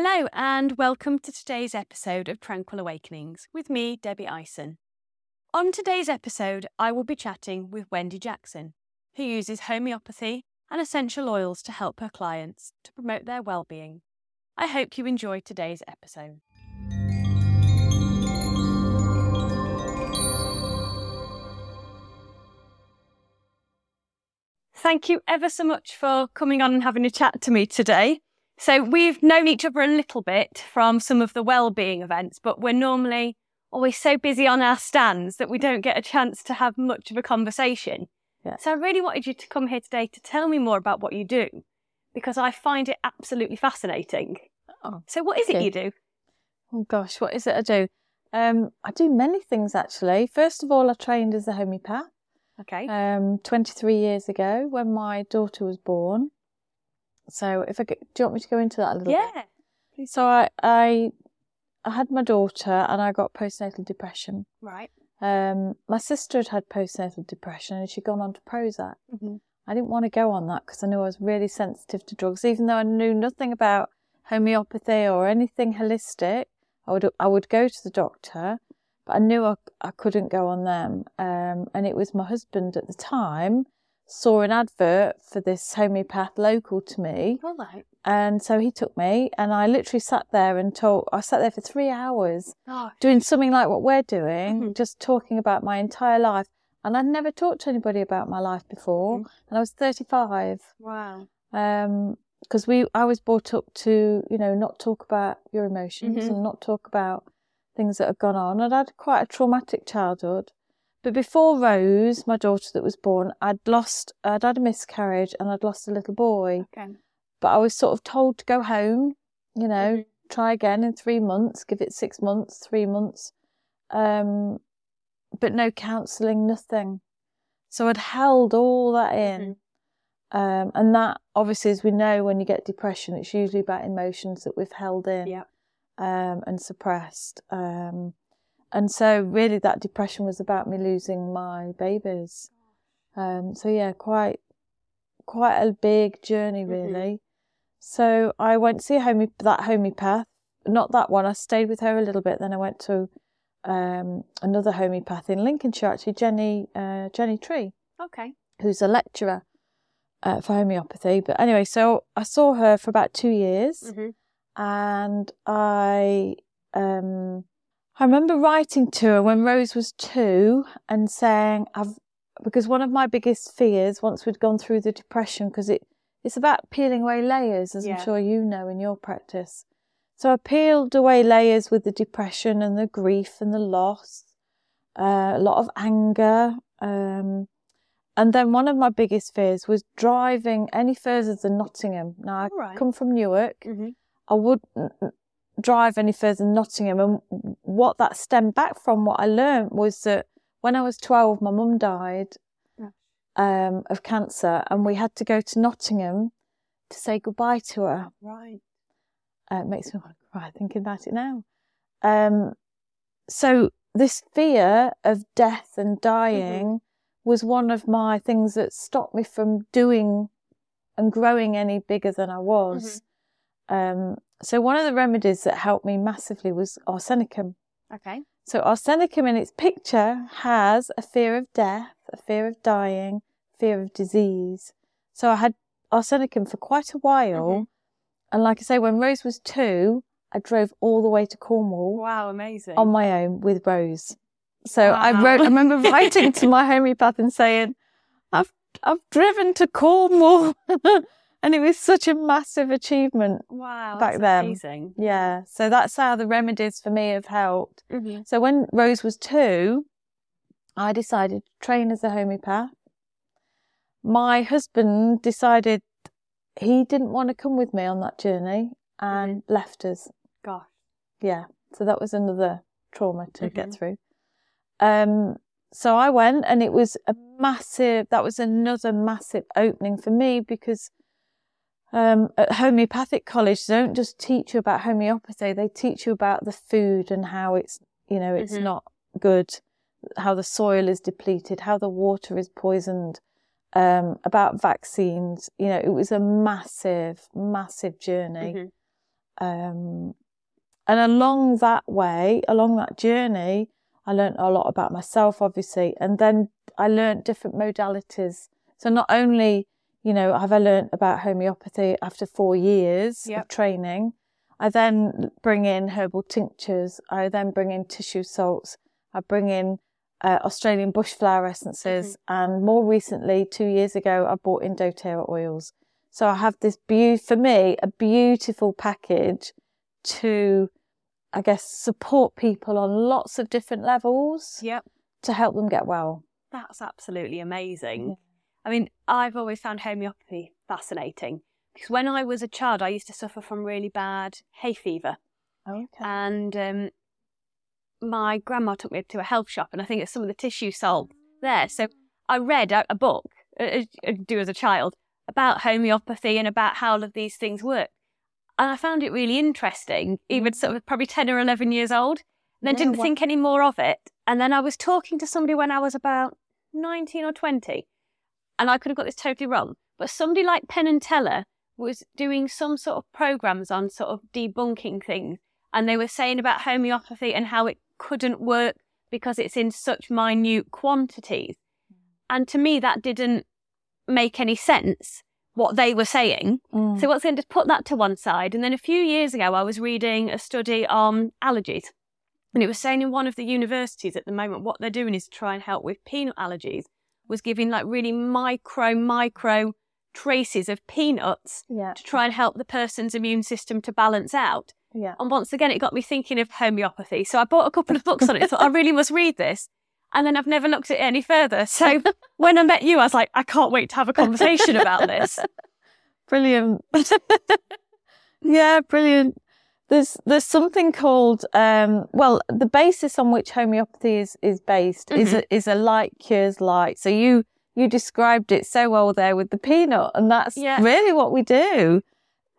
Hello, and welcome to today's episode of Tranquil Awakenings with me, Debbie Ison. On today's episode, I will be chatting with Wendy Jackson, who uses homeopathy and essential oils to help her clients to promote their well-being. I hope you enjoy today's episode. Thank you ever so much for coming on and having a chat to me today. So we've known each other a little bit from some of the well-being events, but we're normally always so busy on our stands that we don't get a chance to have much of a conversation. Yeah. So I really wanted you to come here today to tell me more about what you do because I find it absolutely fascinating. Oh, So what is it Okay. you do? oh gosh, what is it I do? Um, I do many things actually. First of all, I trained as a homeopath Okay. um, 23 years ago when my daughter was born. So, if I go, do you want me to go into that a little bit? yeah. So, I, I I had my daughter and I got postnatal depression. Right. Um, my sister had had postnatal depression and she'd gone on to Prozac. Mhm. I didn't want to go on that because I knew I was really sensitive to drugs, even though I knew nothing about homeopathy or anything holistic. I would I would go to the doctor, but I knew I, I couldn't go on them. Um, and it was my husband at the time saw an advert for this homeopath local to me, All right. and so he took me, and I literally sat there and told. I sat there for three hours Oh, doing something like what we're doing, Mhm. just talking about my entire life. And I'd never talked to anybody about my life before, Mhm. and I was 35. wow. Um, because we, I was brought up to, you know, not talk about your emotions Mhm. and not talk about things that have gone on. I'd had quite a traumatic childhood. But before Rose, my daughter that was born, I'd lost, I'd had a miscarriage and I'd lost a little boy. Okay. But I was sort of told to go home, you know, Mhm. try again in three months, give it six months, three months. Um, but no counselling, nothing. So I'd held all that in. Um, and that, obviously, as we know, when you get depression, it's usually about emotions that we've held in Yeah. um, and suppressed. Um, and so, really, that depression was about me losing my babies. Um, so, yeah, quite, quite a big journey, Mhm. really. So, I went to see a home- that homeopath. Not that one. I stayed with her a little bit. Then I went to um, another homeopath in Lincolnshire, actually, Jenny uh, Jenny Tree Okay. who's a lecturer uh, for homeopathy. But anyway, so I saw her for about two years, Mhm. and I um, I remember writing to her when Rose was two and saying I've because one of my biggest fears once we'd gone through the depression because it it's about peeling away layers, as Yeah. I'm sure you know in your practice. So I peeled away layers with the depression and the grief and the loss, uh, a lot of anger. Um, and then one of my biggest fears was driving any further than Nottingham. Now, I right. come from Newark. Mhm. I wouldn't drive any further than Nottingham. And what that stemmed back from, what I learned was that when I was 12, my mum died Gosh. um, of cancer, and we had to go to Nottingham to say goodbye to her. Right. Uh, it makes me want to cry thinking about it now. Um, so this fear of death and dying was one of my things that stopped me from doing and growing any bigger than I was. Um, so one of the remedies that helped me massively was arsenicum. Okay. So arsenicum in its picture has a fear of death, a fear of dying, fear of disease. So I had arsenicum for quite a while. Mhm. And like I say, when Rose was two, I drove all the way to Cornwall Wow. Amazing. on my own with Rose. So I wrote, I remember writing to my homeopath and saying, I've, I've driven to Cornwall. and it was such a massive achievement. wow. back that's then. Amazing. Yeah. So that's how the remedies for me have helped. Mhm. So when Rose was two, I decided to train as a homeopath. My husband decided he didn't want to come with me on that journey and left us. Gosh. Yeah. So that was another trauma to get Mhm. through. Um, so I went and it was a massive, that was another massive opening for me because um, at homeopathic college, they don't just teach you about homeopathy, they teach you about the food and how it's, you know, it's Mhm. not good, how the soil is depleted, how the water is poisoned, um, about vaccines. You know, it was a massive, massive journey. Mhm. Um, and along that way, along that journey, I learned a lot about myself, obviously, and then I learned different modalities. So not only, you know, have I learned about homeopathy after four years Yep. of training, I then bring in herbal tinctures. I then bring in tissue salts. I bring in uh, Australian bushflower essences, and more recently, two years ago, I bought in doTERRA oils. So I have this beau for me a beautiful package to, I guess, support people on lots of different levels Yep. to help them get well. That's absolutely amazing. Yeah. I mean, I've always found homeopathy fascinating because when I was a child, I used to suffer from really bad hay fever. Okay. And um, my grandma took me to a health shop, and I think it's some of the tissue salt there. So I read a, a book, uh, I do as a child, about homeopathy and about how all of these things work. And I found it really interesting, even sort of probably 10 or 11 years old. And then Yeah, didn't wha- think any more of it. And then I was talking to somebody when I was about 19 or 20, and I could have got this totally wrong. But somebody like Penn and Teller was doing some sort of programs on sort of debunking things. And they were saying about homeopathy and how it couldn't work because it's in such minute quantities. And to me, that didn't make any sense, what they were saying. Mm. So what's going to put that to one side? And then a few years ago, I was reading a study on allergies. And it was saying in one of the universities at the moment, what they're doing is to try and help with peanut allergies, was giving like really micro, micro traces of peanuts yeah, to try and help the person's immune system to balance out. yeah. And once again, it got me thinking of homeopathy. So I bought a couple of books on it. I thought I really must read this. And then I've never looked at it any further. So when I met you, I was like, I can't wait to have a conversation about this. Brilliant. yeah, brilliant. There's there's something called um, well the basis on which homeopathy is is based is a, is a like cures like. So you you described it so well there with the peanut, and that's Yeah. really what we do.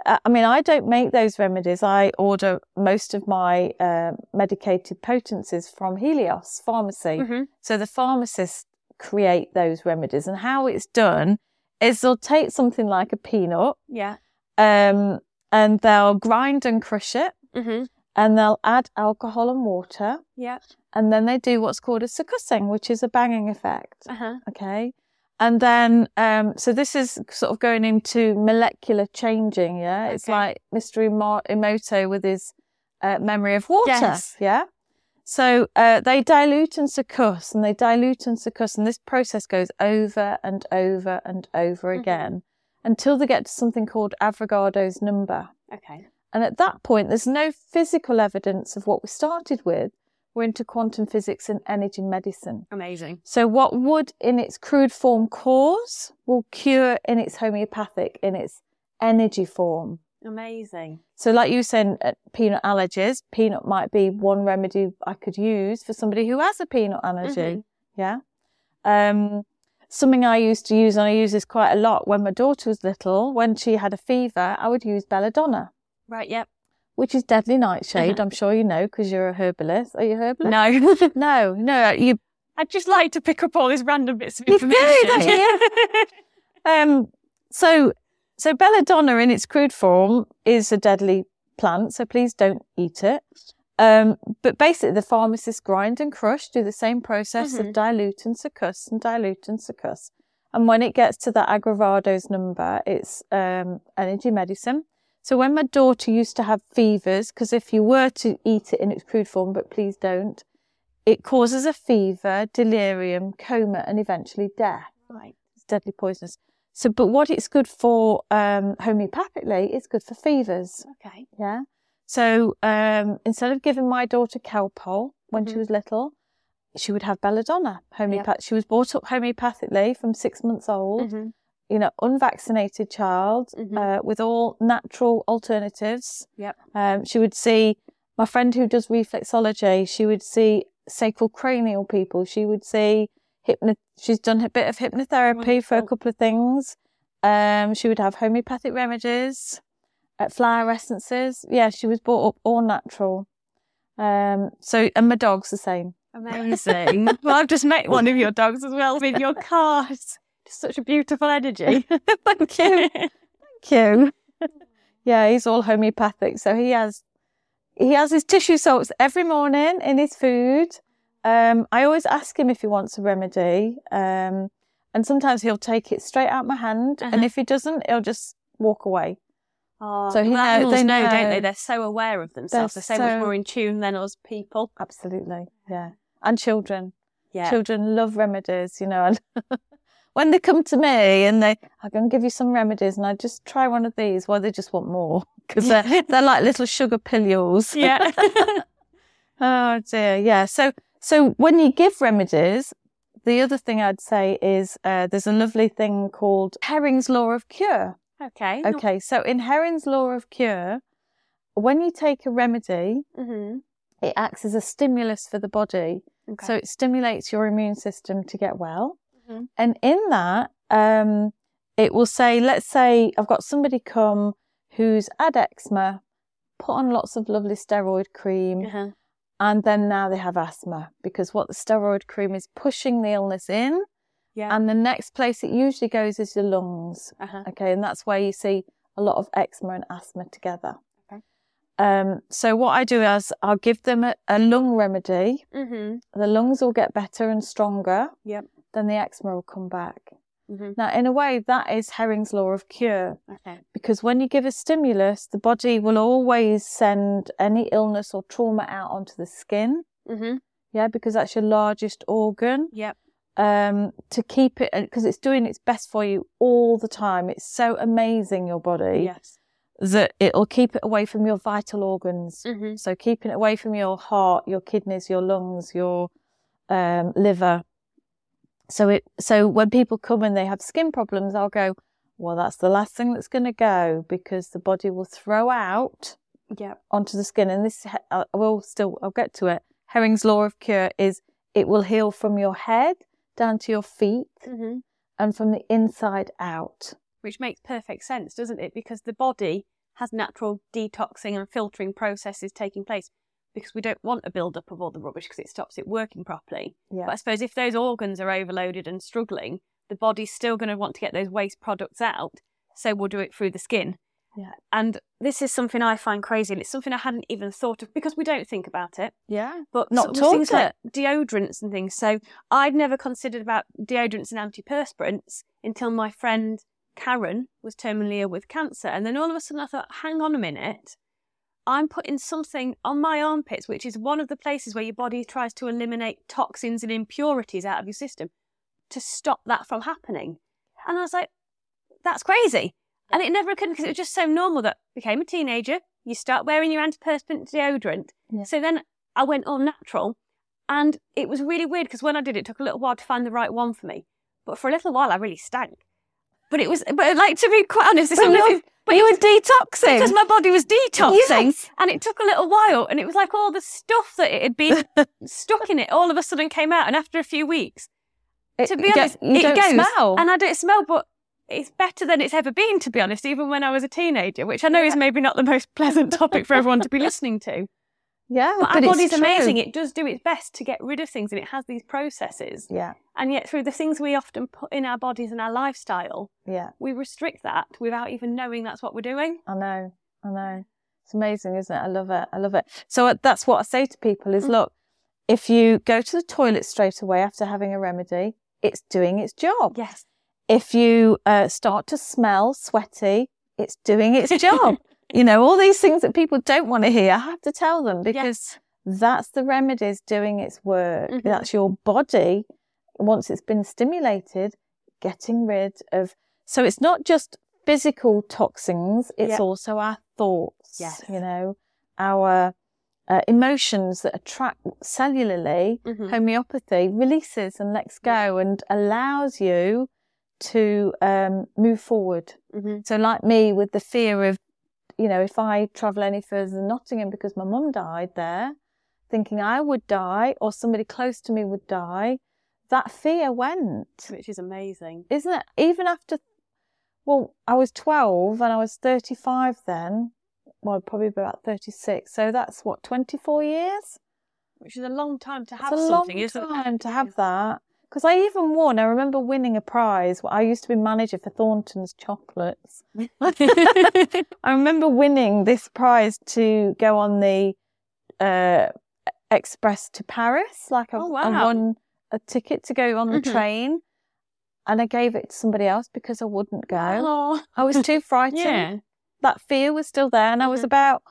Uh, I mean, I don't make those remedies. I order most of my uh, medicated potencies from Helios Pharmacy. Mhm. So the pharmacists create those remedies, and how it's done is they'll take something like a peanut, Yeah. um, and they'll grind and crush it, hmm and they'll add alcohol and water, Yeah. and then they do what's called a succussing, which is a banging effect. Uh huh. Okay. And then, um, so this is sort of going into molecular changing. Yeah. It's like Mr. Emoto with his uh, memory of water. Yes. Yeah. So uh, they dilute and succuss and they dilute and succuss. And this process goes over and over and over Mhm. again until they get to something called Avogadro's number. Okay. And at that point, there's no physical evidence of what we started with. We're into quantum physics and energy medicine. Amazing. So, what would in its crude form cause will cure in its homeopathic, in its energy form. Amazing. So, like you were saying, uh, peanut allergies, peanut might be one remedy I could use for somebody who has a peanut allergy. Mhm. Yeah. Um, something I used to use, and I use this quite a lot when my daughter was little, when she had a fever, I would use belladonna, Right. Yep. which is deadly nightshade. Uh-huh. I'm sure you know because you're a herbalist. Are you a herbalist? No. No, no, you I'd just like to pick up all these random bits of information. don't Um, so, so belladonna in its crude form is a deadly plant, so please don't eat it. Um, but basically, the pharmacists grind and crush, do the same process Mhm. of dilute and succuss and dilute and succuss. And when it gets to that Avogadro's number, it's um, energy medicine. So when my daughter used to have fevers, because if you were to eat it in its crude form, but please don't, it causes a fever, delirium, coma, and eventually death right. it's deadly poisonous. So, but what it's good for um, homeopathically, it's good for fevers. Okay. Yeah. So um, instead of giving my daughter Calpol when she Mhm. was little, she would have belladonna. Homeopath. She was brought up homeopathically from six months old. Mhm. You know, unvaccinated child Mhm. uh, with all natural alternatives. Yep. Um, she would see my friend who does reflexology. She would see sacral cranial people. She would see hypno. She's done a bit of hypnotherapy for a couple of things. Um, she would have homeopathic remedies, uh, flower essences. Yeah, she was brought up all natural. Um, so and my dog's the same. Amazing. well, I've just met one of your dogs as well with your car. It's just such a beautiful energy. Thank you. Thank you. Yeah, he's all homeopathic. So he has he has his tissue salts every morning in his food. Um, I always ask him if he wants a remedy. Um, and sometimes he'll take it straight out my hand. Uh-huh. And if he doesn't, he'll just walk away. Oh, So he well, know- they know, don't they? They're so aware of themselves. They're, They're so, much more in tune than us people. Absolutely. Yeah. And children. Yeah. Children love remedies, you know. When they come to me and they, I'm going to give you some remedies and I just try one of these, well, they just want more because they're, they're like little sugar pillules. Yeah. Oh dear, yeah. So, so when you give remedies, the other thing I'd say is uh, there's a lovely thing called Herring's law of cure. Okay. Okay, so in Herring's law of cure, when you take a remedy, Mm-hmm. it acts as a stimulus for the body. Okay. So it stimulates your immune system to get well. Mhm. And in that, um, it will say, let's say I've got somebody come who's had eczema, put on lots of lovely steroid cream, uh-huh. and then now they have asthma because what the steroid cream is pushing the illness in, Yeah. and the next place it usually goes is your lungs. uh-huh. Okay, and that's where you see a lot of eczema and asthma together. Okay. Um, so what I do is I'll give them a, a lung remedy. Mm-hmm. The lungs will get better and stronger. Yep. Then the eczema will come back. Mm-hmm. Now, in a way, that is Herring's law of cure Okay. because when you give a stimulus, the body will always send any illness or trauma out onto the skin. Mm-hmm. Yeah, because that's your largest organ. Yep. Um, to keep it because it's doing its best for you all the time. It's so amazing your body Yes. that it'll keep it away from your vital organs. Mm-hmm. So keeping it away from your heart, your kidneys, your lungs, your um, liver. So it so when people come and they have skin problems, I'll go, well, that's the last thing that's going to go because the body will throw out Yep. onto the skin. And this, I will still, I'll get to it. Herring's law of cure is it will heal from your head down to your feet Mm-hmm. and from the inside out. Which makes perfect sense, doesn't it? Because the body has natural detoxing and filtering processes taking place because we don't want a build-up of all the rubbish because it stops it working properly. Yeah. But I suppose if those organs are overloaded and struggling, the body's still going to want to get those waste products out. So we'll do it through the skin. Yeah. And this is something I find crazy, and it's something I hadn't even thought of because we don't think about it. Yeah. But Not taught things like deodorants and things. So I'd never considered about deodorants and antiperspirants until my friend Karen was terminally ill with cancer. And then all of a sudden I thought, hang on a minute. I'm putting something on my armpits, which is one of the places where your body tries to eliminate toxins and impurities out of your system to stop that from happening. And I was like, that's crazy. And it never occurred because it was just so normal that became a teenager, you start wearing your antiperspirant deodorant. Yeah. So then I went all natural. And it was really weird because when I did it, it took a little while to find the right one for me. But for a little while, I really stank. But it was, but like to be quite honest, it's But you it were detoxing. because my body was detoxing Yes. and it took a little while and it was like all the stuff that it had been stuck in it all of a sudden came out and after a few weeks It- to be honest it don't goes smell. and I don't smell but it's better than it's ever been to be honest even when I was a teenager which I know is maybe not the most pleasant topic for everyone to be listening to yeah, but, our it's body's amazing it does do its best to get rid of things and it has these processes Yeah, and yet through the things we often put in our bodies and our lifestyle yeah. we restrict that without even knowing that's what we're doing I know, I know. It's amazing, isn't it? I love it. I love it. So uh, that's what I say to people is Mm. look, if you go to the toilet straight away after having a remedy, it's doing its job. yes If you uh, start to smell sweaty, it's doing its job. you know, all these things that people don't want to hear, I have to tell them because that's the remedies doing its work. Mhm. That's your body, once it's been stimulated, getting rid of. So it's not just physical toxins, it's Yep. also our thoughts, Yes. you know, our uh, emotions that attract cellularly. Mhm. Homeopathy releases and lets go and allows you to um, move forward. Mhm. So, like me, with the fear of, you know, if I travel any further than Nottingham because my mum died there, thinking I would die or somebody close to me would die, that fear went, which is amazing. isn't it? Even after, well, I was 12 and I was 35 then. Well, probably about 36. So that's what, 24 years? Which is a long time to have it's a something, long isn't time it? to have that. Because I even won. I remember winning a prize. I used to be manager for Thornton's Chocolates. I remember winning this prize to go on the uh, express to Paris. Like I, Oh, I won a ticket to go on the Mhm. train, and I gave it to somebody else because I wouldn't go. Oh, I was too frightened. yeah. That fear was still there, and I was Mhm. about,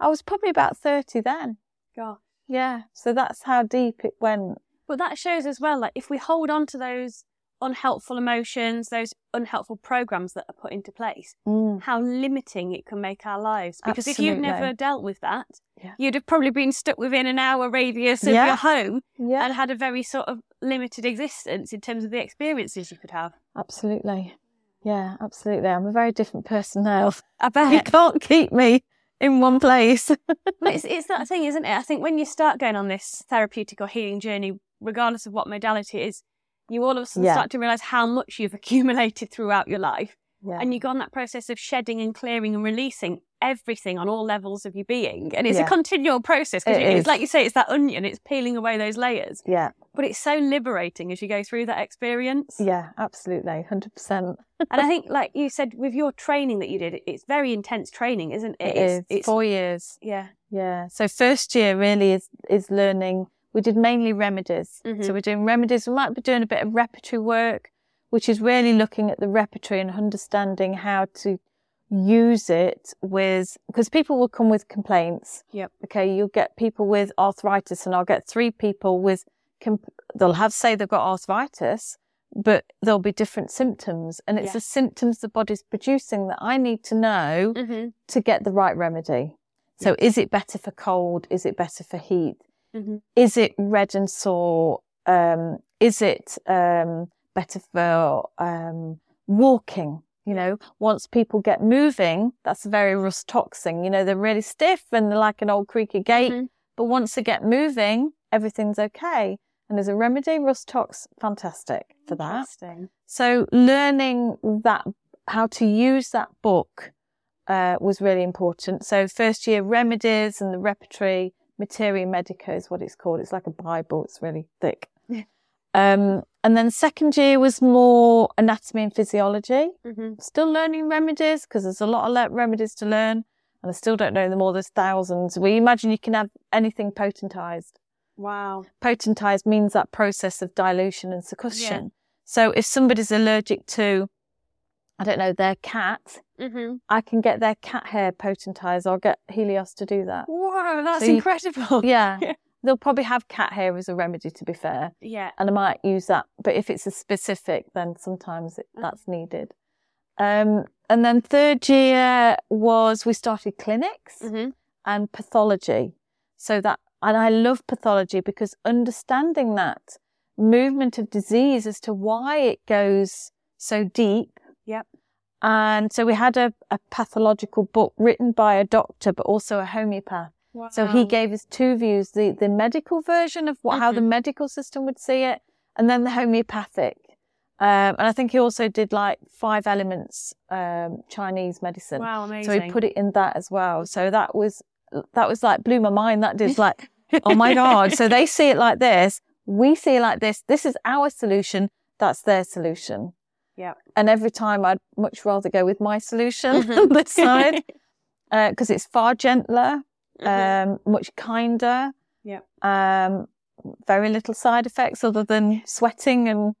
I was probably about thirty then. God. Yeah, so that's how deep it went. But that shows as well, like if we hold on to those unhelpful emotions, those unhelpful programs that are put into place, Mm. how limiting it can make our lives. Because if you've never dealt with that, Yeah. you'd have probably been stuck within an hour radius of Yeah. your home Yeah, and had a very sort of limited existence in terms of the experiences you could have. absolutely. Yeah, absolutely. I'm a very different person now. I bet. You can't keep me in one place. But it's, it's that thing, isn't it? I think when you start going on this therapeutic or healing journey, regardless of what modality it is, you all of a sudden Yeah. start to realize how much you've accumulated throughout your life. yeah. And you go on that process of shedding and clearing and releasing everything on all levels of your being. And it's Yeah. a continual process because It it's like you say, it's that onion, it's peeling away those layers. yeah, But it's so liberating as you go through that experience. yeah, absolutely. 100%. and I think, like you said, with your training that you did, it's very intense training, isn't it? It it's, is. It's, Four years. yeah. Yeah. So first year really is, is learning. We did mainly remedies. Mhm. So we're doing remedies. We might be doing a bit of repertory work, which is really looking at the repertory and understanding how to use it with, because people will come with complaints. Yep. Okay. You'll get people with arthritis and I'll get three people with, comp- they'll have say they've got arthritis, but there'll be different symptoms and it's Yeah. the symptoms the body's producing that I need to know Mm-hmm. to get the right remedy. So is it better for cold? Is it better for heat? Mhm. Is it red and sore? Um, is it um, better for um, walking? You know, once people get moving, that's very rust toxin. You know, they're really stiff and they're like an old creaky gate. Mhm. But once they get moving, everything's okay. And as a remedy, Rhus tox, fantastic for that. Interesting. So learning that how to use that book uh, was really important. So first year remedies and the repertory materia medica is what it's called. It's like a Bible. It's really thick. Yeah. Um, and then second year was more anatomy and physiology. Mm-hmm. Still learning remedies because there's a lot of remedies to learn, and I still don't know them all. There's thousands. We imagine you can have anything potentized Wow. potentized means that process of dilution and succussion. So if somebody's allergic to, I don't know, their cat, Mm-hmm. I can get their cat hair potentized. I'll get Helios to do that. Wow, that's So you- incredible. Yeah. Yeah. They'll probably have cat hair as a remedy, to be fair. Yeah. And I might use that. But if it's a specific, then sometimes it, Mhm. that's needed. Um, and then third year was we started clinics Mm-hmm. and pathology. So that, and I love pathology because understanding that movement of disease as to why it goes so deep. Yep. And so we had a, a pathological book written by a doctor, but also a homeopath. Wow. So he gave us two views, the, the medical version of what, how the Mhm. medical system would see it, and then the homeopathic. Um, and I think he also did like five elements, um, Chinese medicine. Wow, amazing. So he put it in that as well. So that was that was like blew my mind. That did like, oh my god. So they see it like this. We see it like this. This is our solution. That's their solution. Yeah. And every time I'd much rather go with my solution Mhm. on this side because it's far gentler, Mhm. um, much kinder. Yeah. Um, very little side effects other than sweating and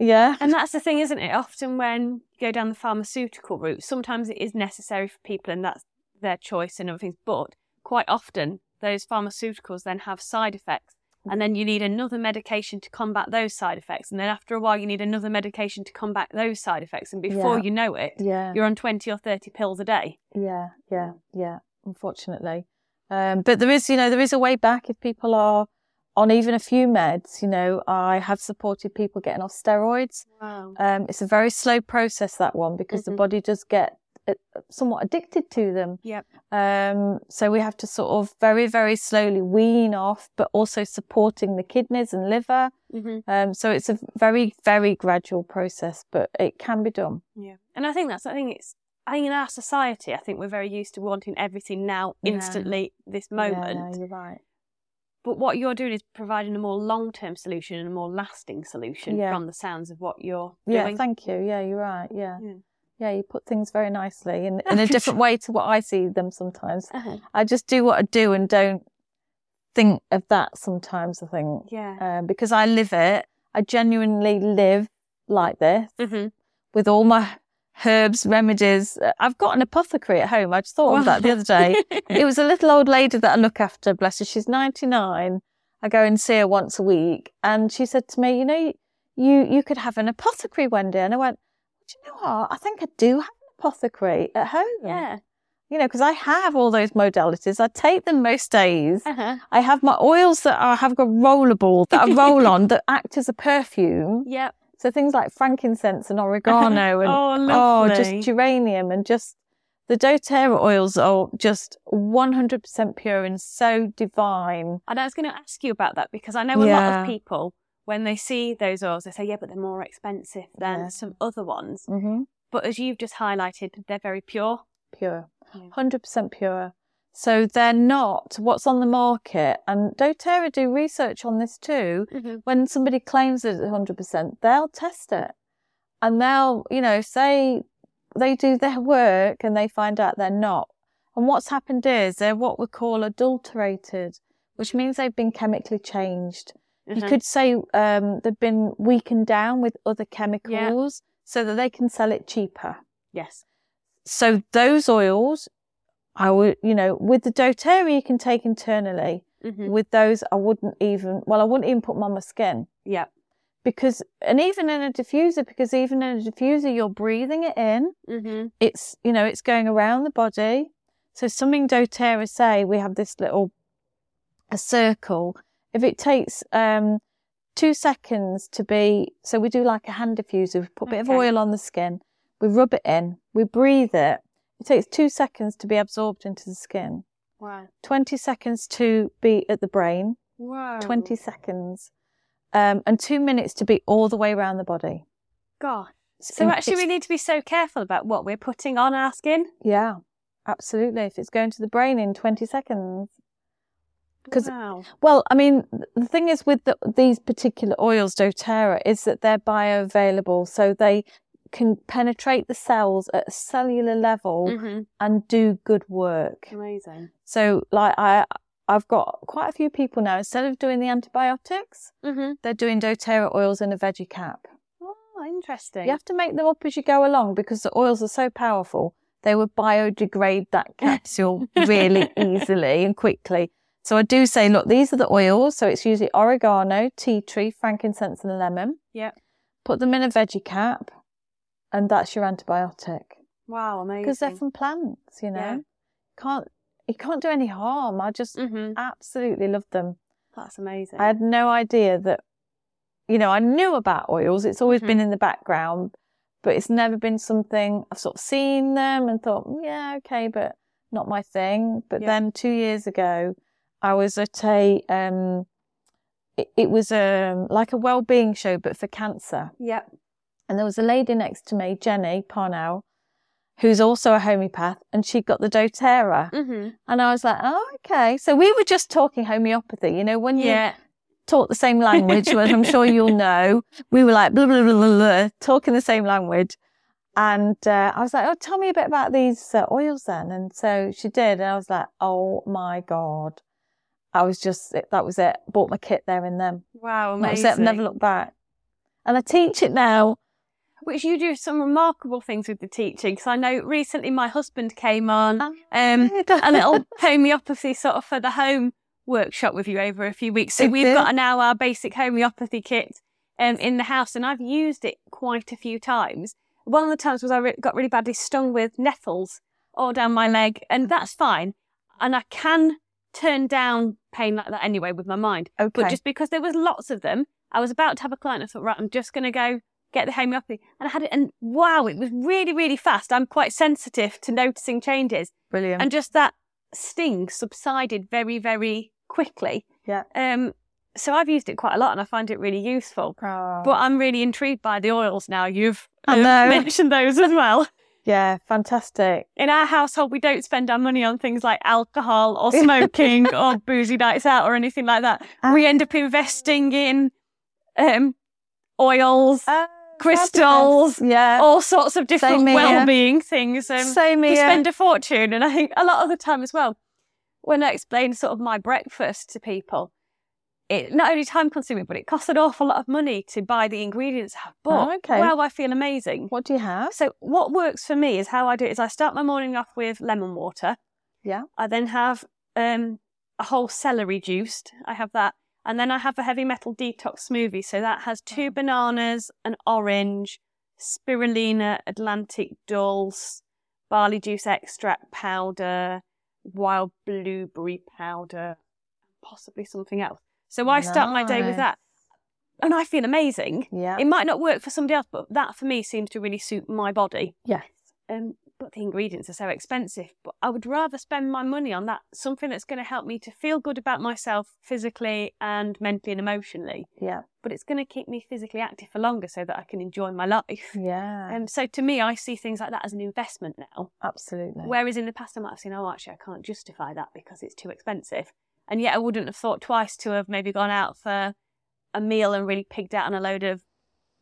yeah. And that's the thing, isn't it? Often when you go down the pharmaceutical route, sometimes it is necessary for people and that's their choice and other things. But quite often, those pharmaceuticals then have side effects. And then you need another medication to combat those side effects. And then after a while, you need another medication to combat those side effects. And before Yeah. you know it, Yeah. you're on 20 or 30 pills a day. Yeah, yeah, yeah. Unfortunately, um, but there is, you know, there is a way back if people are on even a few meds. You know, I have supported people getting off steroids. Wow. Um, it's a very slow process that one because Mhm. the body does get somewhat addicted to them. Yep. Um, so we have to sort of very, very slowly wean off, but also supporting the kidneys and liver. hmm Um, so it's a very, very gradual process, but it can be done. Yeah. And I think that's, I think it's, I think in our society, I think we're very used to wanting everything now, Yeah. instantly, this Yeah, moment. no, you're right. But what you're doing is providing a more long term solution and a more lasting solution Yeah. from the sounds of what you're Yeah, doing. thank you. Yeah, you're right. Yeah. Yeah. Yeah, you put things very nicely in, in a different way to what I see them sometimes. Uh-huh. I just do what I do and don't think of that sometimes, I think. Yeah. Um, because I live it. I genuinely live like this hmm with all my herbs, remedies. Uh, I've got an apothecary at home. I just thought of that the other day. it was a little old lady that I look after, bless her. She's 99. I go and see her once a week. And she said to me, you know, you, you could have an apothecary, Wendy. And I went, do you know what? I think I do have an apothecary at home. yeah. You know, because I have all those modalities. I take them most days. Uh-huh. I have my oils that I have got rollable that I roll on that act as a perfume. Yep. So things like frankincense and oregano and oh, oh, just geranium and just the doTERRA oils are just 100% pure and so divine. And I was going to ask you about that because I know a lot of people, when they see those oils, they say, yeah, but they're more expensive than Yeah. some other ones. Mm-hmm. But as you've just highlighted, they're very pure. Pure, Yeah. 100% pure. So they're not what's on the market. And doTERRA do research on this too. Mm-hmm. When somebody claims that it's 100%, they'll test it. And they'll, you know, say they do their work and they find out they're not. And what's happened is they're what we call adulterated, which means they've been chemically changed. Mm-hmm. You could say um, they've been weakened down with other chemicals so that they can sell it cheaper. Yes. So those oils, I would, you know, with the doTERRA you can take internally. Mm-hmm. With those, I wouldn't even, well, I wouldn't even put them on my skin Yeah. because, and even in a diffuser, because even in a diffuser, you're breathing it in. Mm-hmm. It's, you know, it's going around the body. So something doTERRA say, we have this little, a circle. If it takes, um, two seconds to be, so we do like a hand diffuser, we put a bit of oil on the skin, we rub it in, we breathe it. It takes two seconds to be absorbed into the skin, Wow. 20 seconds to be at the brain, Wow. 20 seconds, um, and two minutes to be all the way around the body. God. So And actually, we need to be so careful about what we're putting on our skin. Yeah, absolutely. If it's going to the brain in 20 seconds. 'Cause- wow. Well, I mean, the thing is with the, these particular oils, doTERRA, is that they're bioavailable. So they can penetrate the cells at a cellular level Mm-hmm. and do good work. Amazing. So like I, I've got quite a few people now, instead of doing the antibiotics, Mm-hmm. they're doing doTERRA oils in a veggie cap. Oh, interesting. You have to make them up as you go along because the oils are so powerful. They would biodegrade that capsule really easily and quickly. So I do say, look, these are the oils. So it's usually oregano, tea tree, frankincense, and lemon. Yeah. Put them in a veggie cap, and that's your antibiotic Wow, amazing. because they're from plants. You know, Yeah. can't you can't do any harm. I just Mm-hmm. absolutely love them. That's amazing. I had no idea that, you know, I knew about oils. It's always Mhm. been in the background, but it's never been something I've sort of seen them and thought, "Mm, yeah, okay, but not my thing. But Yeah. then two years ago, I was at a, um, it, it was um like a well-being show, but for cancer. Yep. And there was a lady next to me, Jenny Parnell, who's also a homeopath, and she got the doTERRA. Mm-hmm. And I was like, oh, okay. So we were just talking homeopathy. You know, when you Yeah. talk the same language, as I'm sure you'll know. We were like blah blah blah blah, blah talking the same language, and uh, I was like, "Oh, tell me a bit about these uh, oils then." And so she did, and I was like, "Oh my god!" I was just that was it. Bought my kit there and then. Wow, That was amazing. it. Never looked back. And I teach it now. Which you do some remarkable things with the teaching. Because I know recently my husband came on Oh, um, a little homeopathy sort of for the home workshop with you over a few weeks. So I we've did. got now our basic homeopathy kit um, in the house, and I've used it quite a few times. One of the times was I re- got really badly stung with nettles all down my leg, and that's fine. And I can turn down pain like that anyway with my mind. Okay. But just because there was lots of them, I was about to have a client. I thought, right, I'm just going to go get the homeopathy, and I had it, and wow, it was really, really fast. I'm quite sensitive to noticing changes, Brilliant. and just that sting subsided very, very quickly. yeah. Um, so I've used it quite a lot, and I find it really useful. Oh. But I'm really intrigued by the oils now. You've uh, mentioned those as well. Yeah, fantastic. In our household, we don't spend our money on things like alcohol or smoking or boozy nights out or anything like that. Ah. we end up investing in um, oils, Uh, crystals. Yeah. all sorts of different well-being things. Um, Same we spend a fortune, and I think a lot of the time as well, when I explain sort of my breakfast to people, it not only time consuming, but it costs an awful lot of money to buy the ingredients. But Oh, okay. wow, I feel amazing. What do you have? So what works for me is how I do it is I start my morning off with lemon water. Yeah. I then have um, a whole celery juiced. I have that. And then I have a heavy metal detox smoothie. So that has two bananas, an orange, spirulina, Atlantic dulse, barley juice extract powder, wild blueberry powder, possibly something else. So I start my day with that. And I feel amazing. Yeah. It might not work for somebody else, but that for me seems to really suit my body. Yes. Um, but the ingredients are so expensive. But I would rather spend my money on that something that's going to help me to feel good about myself physically and mentally and emotionally. Yeah. But it's going to keep me physically active for longer so that I can enjoy my life. Yeah. Um, so to me, I see things like that as an investment now. Absolutely. Whereas in the past, I might have seen, oh, actually, I can't justify that because it's too expensive. And yet I wouldn't have thought twice to have maybe gone out for a meal and really pigged out on a load of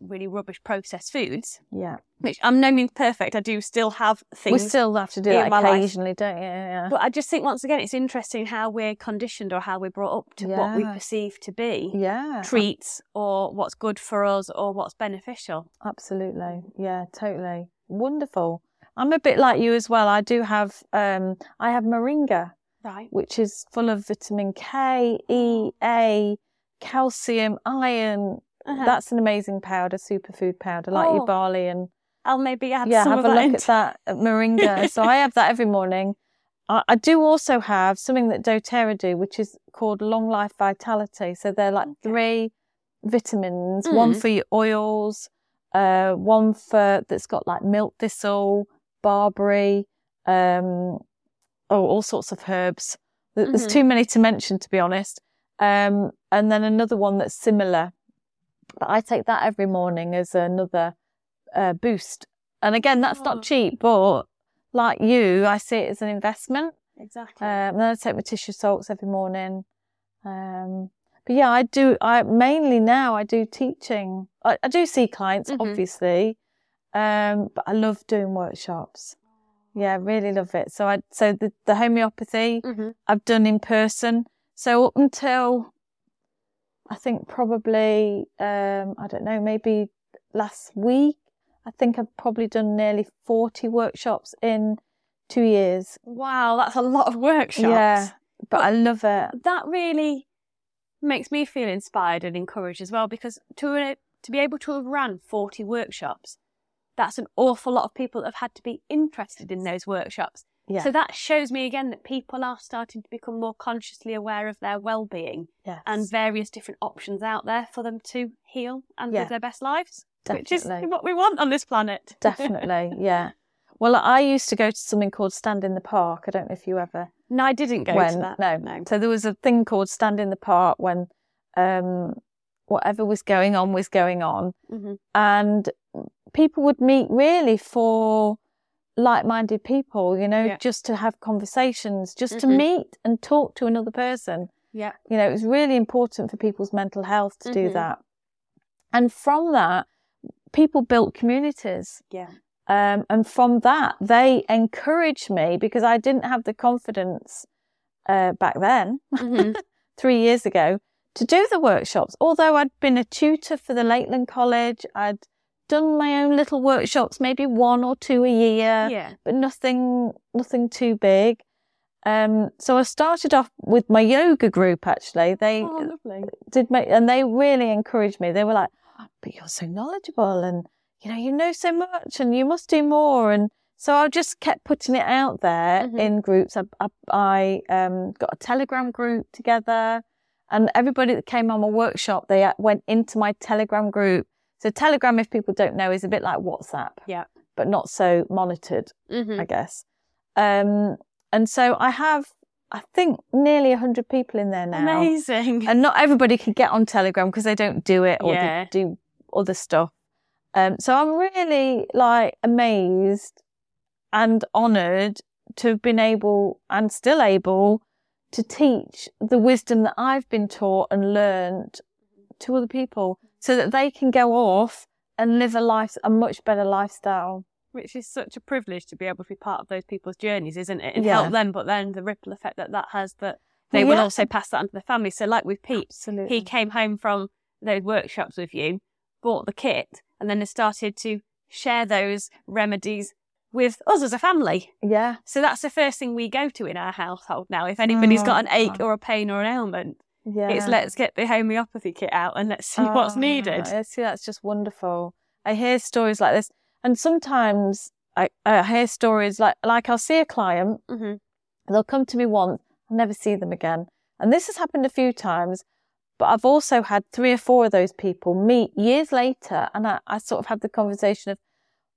really rubbish processed foods, yeah. which I'm no means perfect. I do still have things. We still have to do that my life. occasionally, don't you? Yeah. yeah. But I just think once again, it's interesting how we're conditioned or how we're brought up to what we perceive to be yeah. treats or what's good for us or what's beneficial. Absolutely. Yeah, totally. Wonderful. I'm a bit like you as well. I do have um I have moringa, Right. which is full of vitamin K, E, A, calcium, iron. Uh-huh. That's an amazing powder, superfood powder, like your Oh. barley and I'll maybe add yeah, some have of a that look into at that at moringa. so I have that every morning. I, I do also have something that doTERRA do, which is called Long Life Vitality. So they're like three vitamins, one Mm. for your oils, uh, one for that's got like milk thistle, barberry, um, oh, all sorts of herbs. There- There's Mhm. too many to mention, to be honest. Um, and then another one that's similar. But I take that every morning as another uh, boost. And again, that's Oh. not cheap, but like you, I see it as an investment. Exactly. Um, then I take my tissue salts every morning. Um, but yeah, I do. I mainly now I do teaching. I, I do see clients, Mhm. obviously, um, but I love doing workshops. Yeah, I really love it. So I so the the homeopathy Mhm. I've done in person. So up until I think probably um, I don't know maybe last week. I think I've probably done nearly forty workshops in two years. Wow, that's a lot of workshops. Yeah, but I love it. that really makes me feel inspired and encouraged as well because to to be able to have ran 40 workshops that's an awful lot of people that have had to be interested in those workshops Yeah. so that shows me again that people are starting to become more consciously aware of their well-being yes. and various different options out there for them to heal and Yeah. live their best lives which is what we want on this planet Definitely, yeah. Well, I used to go to something called Stand in the Park. I don't know if you ever no i didn't go when to that no. no So there was a thing called Stand in the Park when um, whatever was going on was going on, Mhm. and people would meet really for like-minded people. You know, Yeah. just to have conversations, just to Mhm. meet and talk to another person. yeah You know, it was really important for people's mental health to do Mhm. that, and from that, people built communities. yeah Um, and from that, they encouraged me because I didn't have the confidence uh, back then, Mhm. three years ago, to do the workshops. Although I'd been a tutor for the Lakeland College, I'd done my own little workshops, maybe one or two a year, yeah but nothing, nothing too big. Um, so I started off with my yoga group. Actually, they oh, did make, and they really encouraged me. They were like, "Oh, "But you're so knowledgeable, and you know, you know so much, and you must do more." And so I just kept putting it out there Mhm. in groups. I, I, I um, got a Telegram group together, and everybody that came on my workshop, they uh, went into my Telegram group. So Telegram, if people don't know, is a bit like WhatsApp, yeah but not so monitored, Mhm. I guess. Um, and so I have, I think, nearly hundred people in there now amazing and not everybody can get on Telegram because they don't do it or Yeah. they do other stuff. Um, so I'm really like amazed and honoured to have been able and still able to teach the wisdom that I've been taught and learned to other people so that they can go off and live a life, a much better lifestyle. Which is such a privilege to be able to be part of those people's journeys, isn't it? And Yeah. help them, but then the ripple effect that that has that they Well, will also pass that on to their family. So, like with Pete, Absolutely. he came home from those workshops with you, bought the kit, and then has started to share those remedies with us as a family. yeah. So that's the first thing we go to in our household now. If anybody's oh, got an ache Oh. or a pain or an ailment, Yeah. it's let's get the homeopathy kit out and let's see what's Oh, needed. I see, that's just wonderful. I hear stories like this, and sometimes I, I hear stories like like I'll see a client, hmm they'll come to me once, I'll never see them again, and this has happened a few times. But I've also had three or four of those people meet years later, and I, I sort of have the conversation of,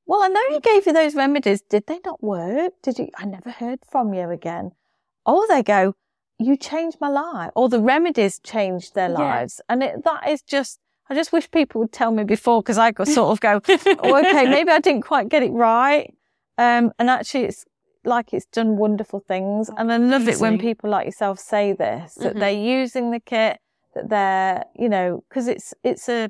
"Well, I know you gave you those remedies. Did they not work? Did you? I never heard from you again." Or they go, "You changed my life," or the remedies changed their Yeah. lives, and it, that is just. I just wish people would tell me before because I could sort of go, oh, okay, maybe I didn't quite get it right. Um, and actually, it's like it's done wonderful things. Oh, and I love it when people like yourself say this that Mhm. they're using the kit, that they're, you know, because it's it's a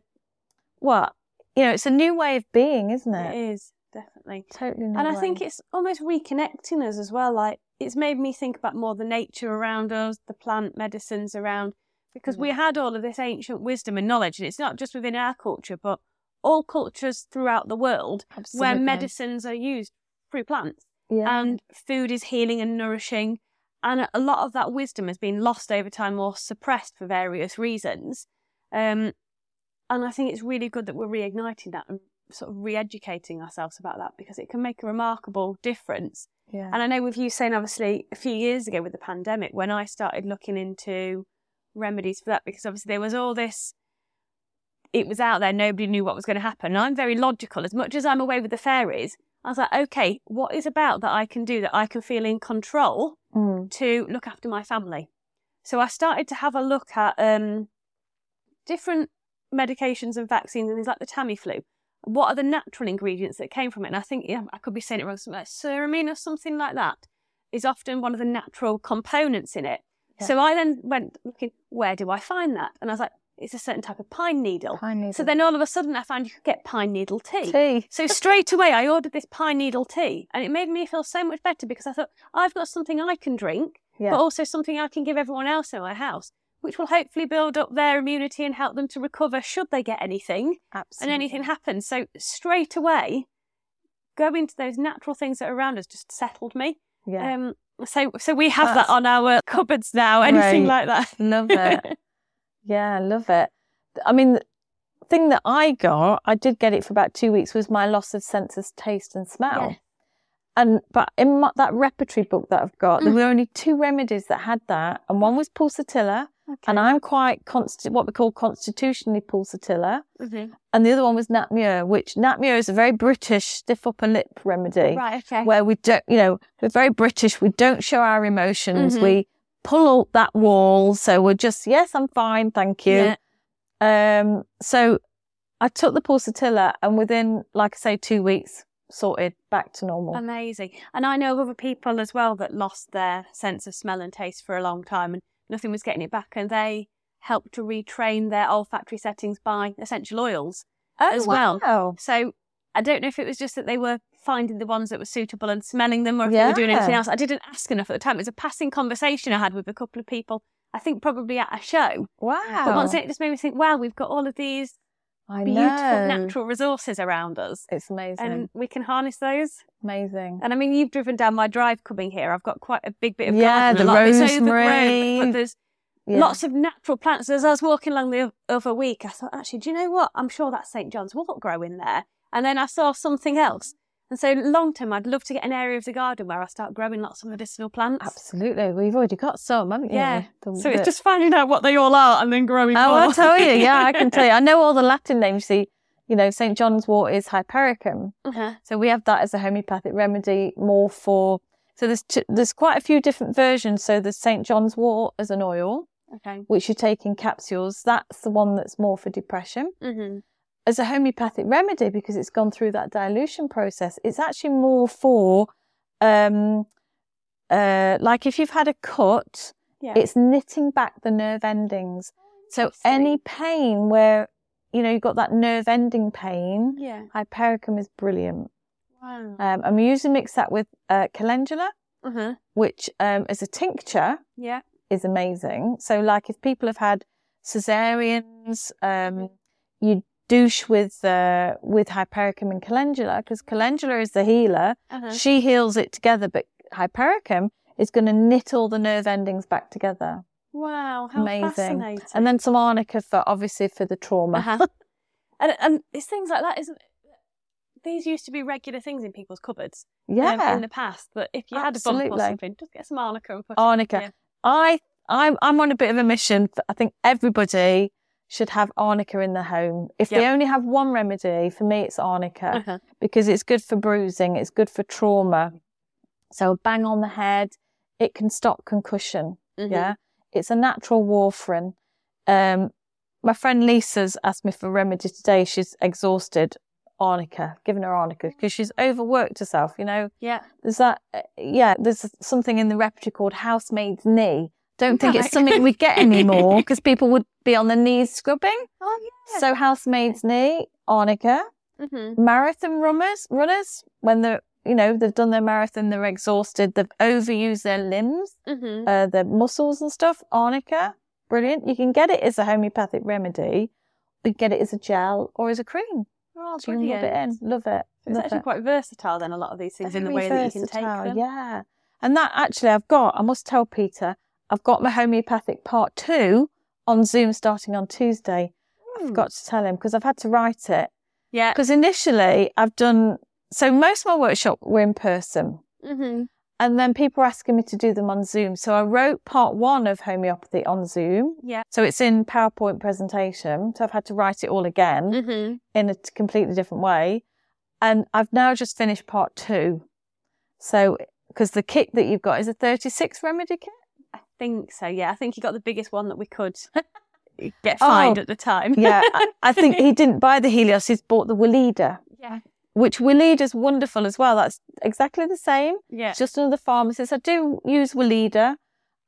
what you know, it's a new way of being, isn't It it? is definitely. Totally new. And I way. think it's almost reconnecting us as well. Like it's made me think about more the nature around us, the plant medicines around, because we had all of this ancient wisdom and knowledge, and it's not just within our culture, but all cultures throughout the world where medicines are used through plants yeah. and food is healing and nourishing. And a lot of that wisdom has been lost over time or suppressed for various reasons. Um, and I think it's really good that we're reigniting that and sort of re-educating ourselves about that because it can make a remarkable difference. yeah. And I know with you saying obviously a few years ago with the pandemic when I started looking into remedies for that because obviously there was all this it was out there, nobody knew what was going to happen. And I'm very logical. As much as I'm away with the fairies, I was like, okay, what is about that I can do that I can feel in control Mm. to look after my family? So I started to have a look at um, different medications and vaccines and things like the Tamiflu. What are the natural ingredients that came from it? And I think yeah, I could be saying it wrong, something like ceramine or something like that is often one of the natural components in it. Yeah. So I then went looking, where do I find that? And I was like, it's a certain type of pine needle. Pine needle. So then all of a sudden I found you could get pine needle tea. tea. So straight away I ordered this pine needle tea and it made me feel so much better because I thought I've got something I can drink, Yeah. but also something I can give everyone else in my house, which will hopefully build up their immunity and help them to recover should they get anything Absolutely. and anything happens. So straight away, going to those natural things that are around us just settled me. Yeah. Um, so so we have That's that on our cupboards now. Anything like that. Love it. Yeah, love it. I mean, the thing that I got, I did get it for about two weeks, was my loss of sense of taste and smell. Yeah. And but in my, that repertory book that I've got, there Mm. were only two remedies that had that, and one was pulsatilla, and I'm quite consti- what we call constitutionally pulsatilla, Mhm. and the other one was Nat Mur, which Nat Mur is a very British stiff upper lip remedy right. Okay. where we don't, you know, we're very British. We don't show our emotions. Mhm. We pull up that wall. So we're just, yes, I'm fine. Thank you. Yeah. Um, so I took the pulsatilla and within, like I say, two weeks, sorted back to normal. Amazing. And I know of other people as well that lost their sense of smell and taste for a long time and nothing was getting it back. And they helped to retrain their olfactory settings by essential oils. Oh, as well. So I don't know if it was just that they were finding the ones that were suitable and smelling them or if they were doing anything else. I didn't ask enough at the time. It was a passing conversation I had with a couple of people, I think probably at a show. Wow. But once it just made me think, wow, we've got all of these I beautiful know. natural resources around us. It's amazing. And we can harness those. amazing. And I mean, you've driven down my drive coming here. I've got quite a big bit of Yeah, garden. the a lot of it's rosemary. overgrown, but there's Yeah. lots of natural plants. As I was walking along the other week, I thought, actually, do you know what? I'm sure that's St John's wort growing there. And then I saw something else. And so long term, I'd love to get an area of the garden where I start growing lots of medicinal plants. Absolutely. We've already got some, haven't you? Yeah. The- So it's the- just finding out what they all are and then growing Oh, more. I'll tell you. Yeah, I can tell you. I know all the Latin names. See, you know, St. John's wort is hypericum. Uh-huh. So we have that as a homeopathic remedy more for, so there's, t- there's quite a few different versions. So there's St. John's wort as an oil, Okay. which you take in capsules. That's the one that's more for depression. hmm As a homeopathic remedy, because it's gone through that dilution process, it's actually more for um, uh, like if you've had a cut, Yeah. it's knitting back the nerve endings. So any pain where, you know, you've got that nerve ending pain, Yeah. hypericum is brilliant. Wow. Um, I'm usually mix that with uh, calendula, Uh-huh. which um, as a tincture Yeah. is amazing. So, like if people have had cesareans, um, you douche with uh, with hypericum and calendula because calendula is the healer. Uh-huh. She heals it together, but hypericum is going to knit all the nerve endings back together. Wow. How Amazing. fascinating. And then some arnica for obviously for the trauma. Uh-huh. and and it's things like that, isn't it? These used to be regular things in people's cupboards um, Yeah, in the past. But if you had a bump or something, just get some arnica and put it. arnica. Yeah. I I'm I'm on a bit of a mission. I think everybody should have arnica in their home. If they only have one remedy, for me it's arnica because it's good for bruising, it's good for trauma. So a bang on the head, it can stop concussion. Mhm. Yeah, it's a natural warfarin. Um, my friend Lisa's asked me for a remedy today. She's exhausted. Arnica, giving her arnica because she's overworked herself. You know, Yeah. there's that, uh, yeah, there's something in the repertory called housemaid's knee. Don't think it's something we get anymore because people would be on the knees scrubbing. Oh yeah. So housemaid's knee, arnica, mm-hmm. marathon runners, runners, when they're, you know, they've done their marathon, they're exhausted, they've overused their limbs, Mm-hmm. uh, their muscles and stuff, arnica, brilliant. You can get it as a homeopathic remedy. You can get it as a gel or as a cream. Oh, So you can rub it in. Love it. It's Love actually it. quite versatile then, a lot of these things in the way that you can take them. Yeah. And that actually I've got, I must tell Peter, I've got my homeopathic part two on Zoom starting on Tuesday. I Hmm. forgot to tell him because I've had to write it. Yeah. Because initially I've done, so most of my workshop were in person. Mm-hmm. And then people were asking me to do them on Zoom. So I wrote part one of homeopathy on Zoom. Yeah. So it's in PowerPoint presentation. So I've had to write it all again Mm-hmm. in a completely different way. And I've now just finished part two. So, because the kit that you've got is a 36 remedy kit. Think so. Yeah, I think he got the biggest one that we could get fined Oh, at the time. Yeah. I, I think he didn't buy the Helios, he's bought the Weleda. yeah. which Weleda's wonderful as well. That's exactly the same. Yeah. It's just another pharmacist. I do use Weleda.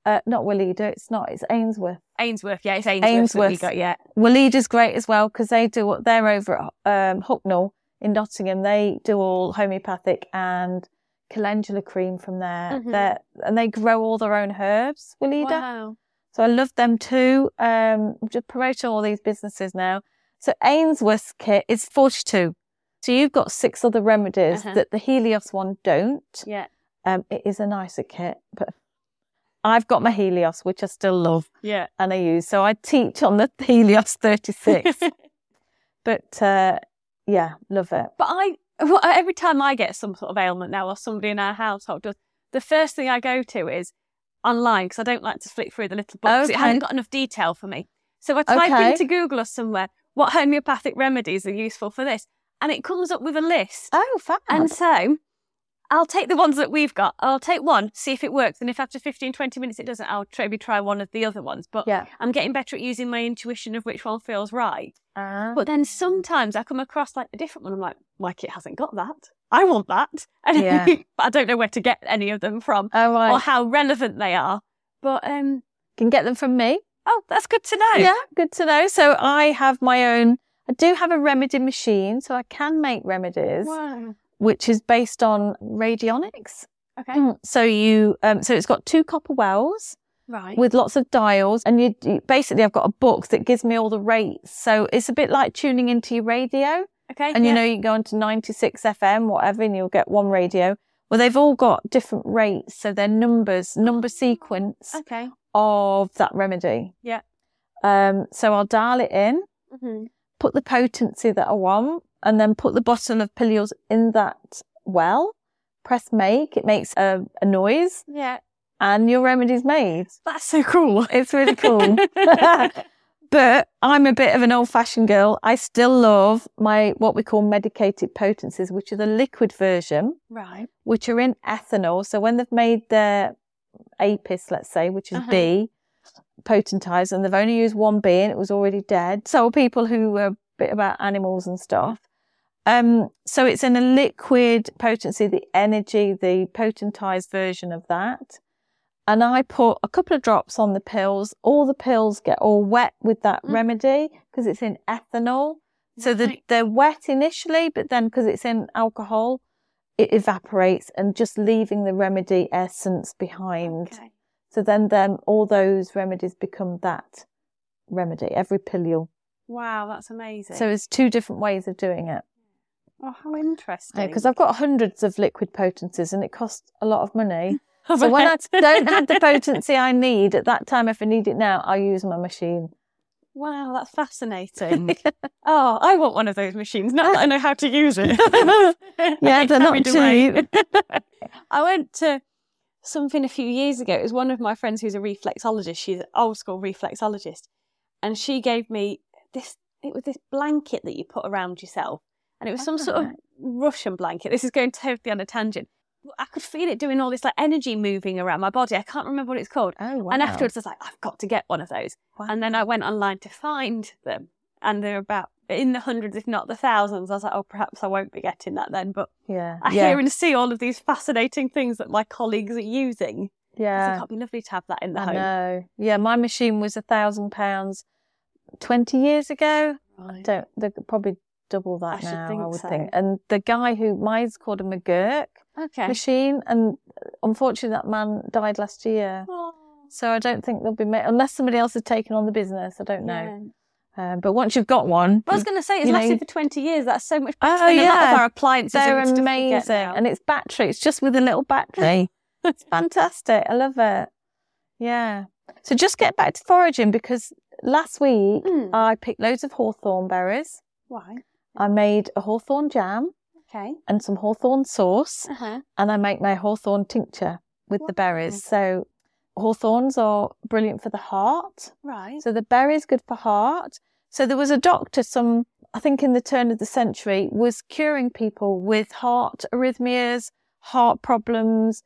Uh, not Weleda. it's not, it's Ainsworth. Ainsworth. Yeah, it's Ainsworth, that we Ainsworth. got. Yeah. Weleda's great as well because they do what they're over at um, Hucknall in Nottingham. They do all homeopathic and calendula cream from there. Mhm. They're, and they grow all their own herbs, Weleda. Wow. So I love them too. Um, I'm just promoting all these businesses now. So Ainsworth's kit is 42. So you've got six other remedies Uh-huh. that the Helios one don't. Yeah. Um, it is a nicer kit, but I've got my Helios, which I still love Yeah. and I use. So I teach on the Helios 36. but uh, yeah, love it. But I, well, every time I get some sort of ailment now, or somebody in our household does, the first thing I go to is online because I don't like to flick through the little books. It hasn't got enough detail for me. So I type Okay. into Google or somewhere what homeopathic remedies are useful for this, and it comes up with a list. Oh, fab. And so I'll take the ones that we've got. I'll take one, see if it works. And if after 15, 20 minutes it doesn't, I'll maybe try one of the other ones. But yeah. I'm getting better at using my intuition of which one feels right. Uh, But then sometimes I come across like a different one. I'm like, my kit hasn't got that. I want that. And Yeah. but I don't know where to get any of them from oh, right. or how relevant they are. But um, Can get them from me. oh, that's good to know. Yeah, good to know. So I have my own, I do have a remedy machine, so I can make remedies, Wow. Which is based on radionics. Okay. Mm, So you, um, so it's got two copper wells Right. with lots of dials, and you, you basically I've got a book that gives me all the rates. So it's a bit like tuning into your radio. okay. And you know, you go onto 96 FM, whatever, and you'll get one radio. Well, they've all got different rates. So they're numbers, number sequence Okay. of that remedy. Yeah. Um, so I'll dial it in, hmm put the potency that I want, and then put the bottle of pillules in that well. Press make. It makes a, a noise, Yeah. and your remedy's made. That's so cool. It's really cool. but I'm a bit of an old fashioned girl. I still love my what we call medicated potencies, which are the liquid version, right. which are in ethanol. So when they've made their apis, let's say, which is Uh-huh. bee, potentized, and they've only used one bee and it was already dead. So people who were a bit about animals and stuff, Um, so it's in a liquid potency, the energy, the potentized version of that. And I put a couple of drops on the pills. All the pills get all wet with that Mm. remedy because it's in ethanol. So the, they're wet initially, but then because it's in alcohol, it evaporates and just leaving the remedy essence behind. Okay. So then, then all those remedies become that remedy, every pill. Wow, that's amazing. So it's two different ways of doing it. Oh, how interesting. Because I've got hundreds of liquid potencies and it costs a lot of money. So when I don't have the potency I need at that time, if I need it now, I use my machine. Wow, that's fascinating. oh, I want one of those machines. Not that I know how to use it. Yeah, they're not cheap. I went to something a few years ago. It was one of my friends who's a reflexologist. She's an old school reflexologist. And she gave me this, it was this blanket that you put around yourself. And it was some sort of Russian blanket. This is going totally on a tangent. I could feel it doing all this like energy moving around my body. I can't remember what it's called. Oh, wow. And afterwards, I was like, I've got to get one of those. Wow. And then I went online to find them, and they're about in the hundreds, if not the thousands. I was like, oh, perhaps I won't be getting that then. But yeah. I yeah. hear and see all of these fascinating things that my colleagues are using. I yeah. think it'd be lovely to have that in the I home. know. Yeah, my machine was a thousand pounds 20 years ago. Right. Don't, they're probably double that I now, think I would so. think. And the guy who, mine's called a McGurk Okay. machine. And unfortunately, that man died last year. Oh, So I don't think they'll be made, unless somebody else has taken on the business. I don't know. yeah. Um, but once you've got one, I was going to say it's know, lasted for twenty years. That's so much. Oh, better than a lot of yeah. our appliances. they're and stuff we get amazing. And it's battery. It's just with a little battery. it's fantastic. I love it. Yeah. So just get back to foraging because last week Mm. I picked loads of hawthorn berries. Why? I made a hawthorn jam Okay. and some hawthorn sauce, Uh huh. and I make my hawthorn tincture with the berries. So hawthorns are brilliant for the heart. Right. So the berries good for heart. So there was a doctor, some I think in the turn of the century, was curing people with heart arrhythmias, heart problems,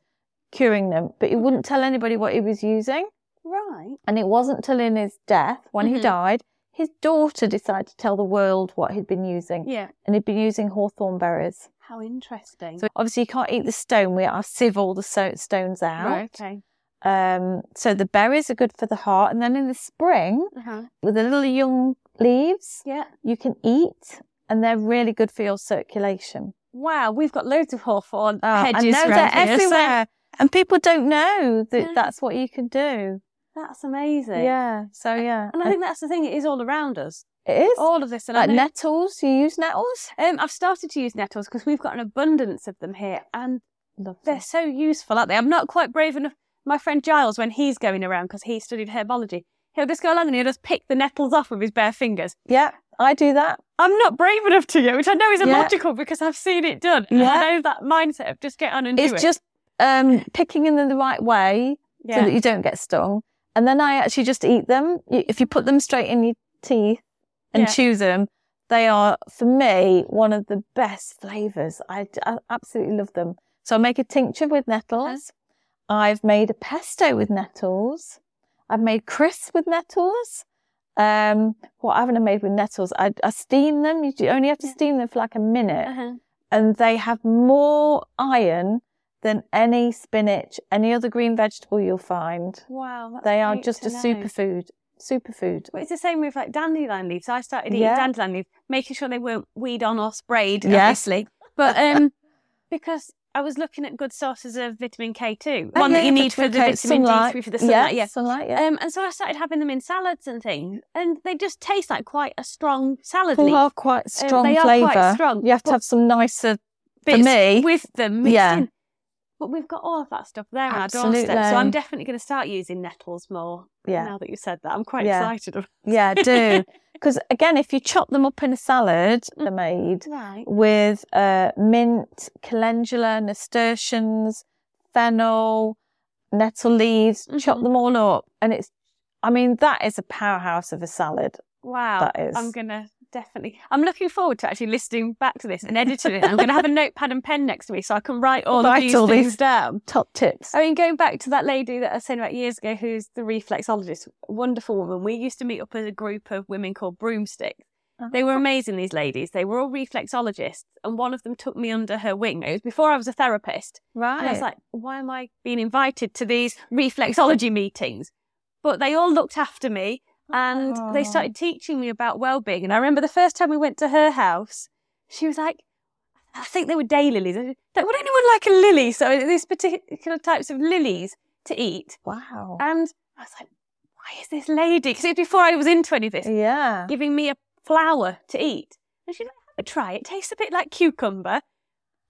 curing them, but he wouldn't tell anybody what he was using. right. And it wasn't till in his death, when he Mhm. died, his daughter decided to tell the world what he'd been using. Yeah. And he'd been using hawthorn berries. How interesting. So obviously you can't eat the stone. We I sieve all the so- stones out. right. Okay. Um, so the berries are good for the heart. And then in the spring, Uh huh. with the little young leaves, Yeah. you can eat, and they're really good for your circulation. Wow, we've got loads of hawthorn Oh, I hedges know around they're here, so everywhere, and people don't know that Yeah. that's what you can do. That's amazing. Yeah. So yeah, And I think that's the thing, it is all around us. it is All of this. And like know- nettles. You use nettles. um, I've started to use nettles because we've got an abundance of them here and Love they're them. so useful, aren't they? I'm not quite brave enough. My friend Giles, when he's going around, because he studied herbology, he'll just go along and he'll just pick the nettles off with his bare fingers. Yeah, I do that. I'm not brave enough to do, which I know is Yeah. illogical because I've seen it done. Yeah. I know that mindset of just get on and do it. It's just um, picking in the right way so that you don't get stung. And then I actually just eat them. If you put them straight in your teeth and Yeah. chew them, they are, for me, one of the best flavours. I, I absolutely love them. So I make a tincture with nettles. I've made a pesto with nettles. I've made crisps with nettles. Um, what I haven't I made with nettles? I, I steam them. You only have to Yeah. steam them for like a minute Uh-huh. and they have more iron than any spinach, any other green vegetable you'll find. Wow. that's They are just a know. superfood. Superfood. But it's the same with like dandelion leaves. I started eating Yeah. dandelion leaves, making sure they weren't weed on or sprayed, Yeah. obviously. But um, because I was looking at good sources of vitamin K too, One that you need for the vitamin sunlight. D3 for the sunlight. Yeah. sunlight. Yeah. Um, and so I started having them in salads and things, and they just taste like quite a strong salad They leaf. are quite strong they are flavour. quite strong, You have to have some nicer. bits me, with them yeah. in. But we've got all of that stuff there on our doorstep, so I'm definitely going to start using nettles more. Yeah. Now that you said that, I'm quite Yeah. excited. Yeah, do. Because again, if you chop them up in a salad, they're made Right. with uh, mint, calendula, nasturtiums, fennel, nettle leaves. Chop Mhm. them all up, and it's. I mean, that is a powerhouse of a salad. Wow. That is. I'm gonna definitely. I'm looking forward to actually listening back to this and editing it. I'm gonna have a notepad and pen next to me so I can write all Write of these all things these- down. Top tips. I mean, going back to that lady that I was saying about years ago, who's the reflexologist, wonderful woman. We used to meet up as a group of women called Broomsticks, uh-huh. They were amazing, these ladies. They were all reflexologists, and one of them took me under her wing. It was before I was a therapist. Right. And I was like, why am I being invited to these reflexology meetings? But they all looked after me and they Oh. started teaching me about well-being. And I remember the first time we went to her house, she was like, I think they were daylilies. I said, "Don't- Would anyone like a lily? So these particular types of lilies to eat. wow. And I was like, why is this lady? Because it was before I was into any of this, yeah. giving me a flower to eat. And she's like, have a try. It tastes a bit like cucumber.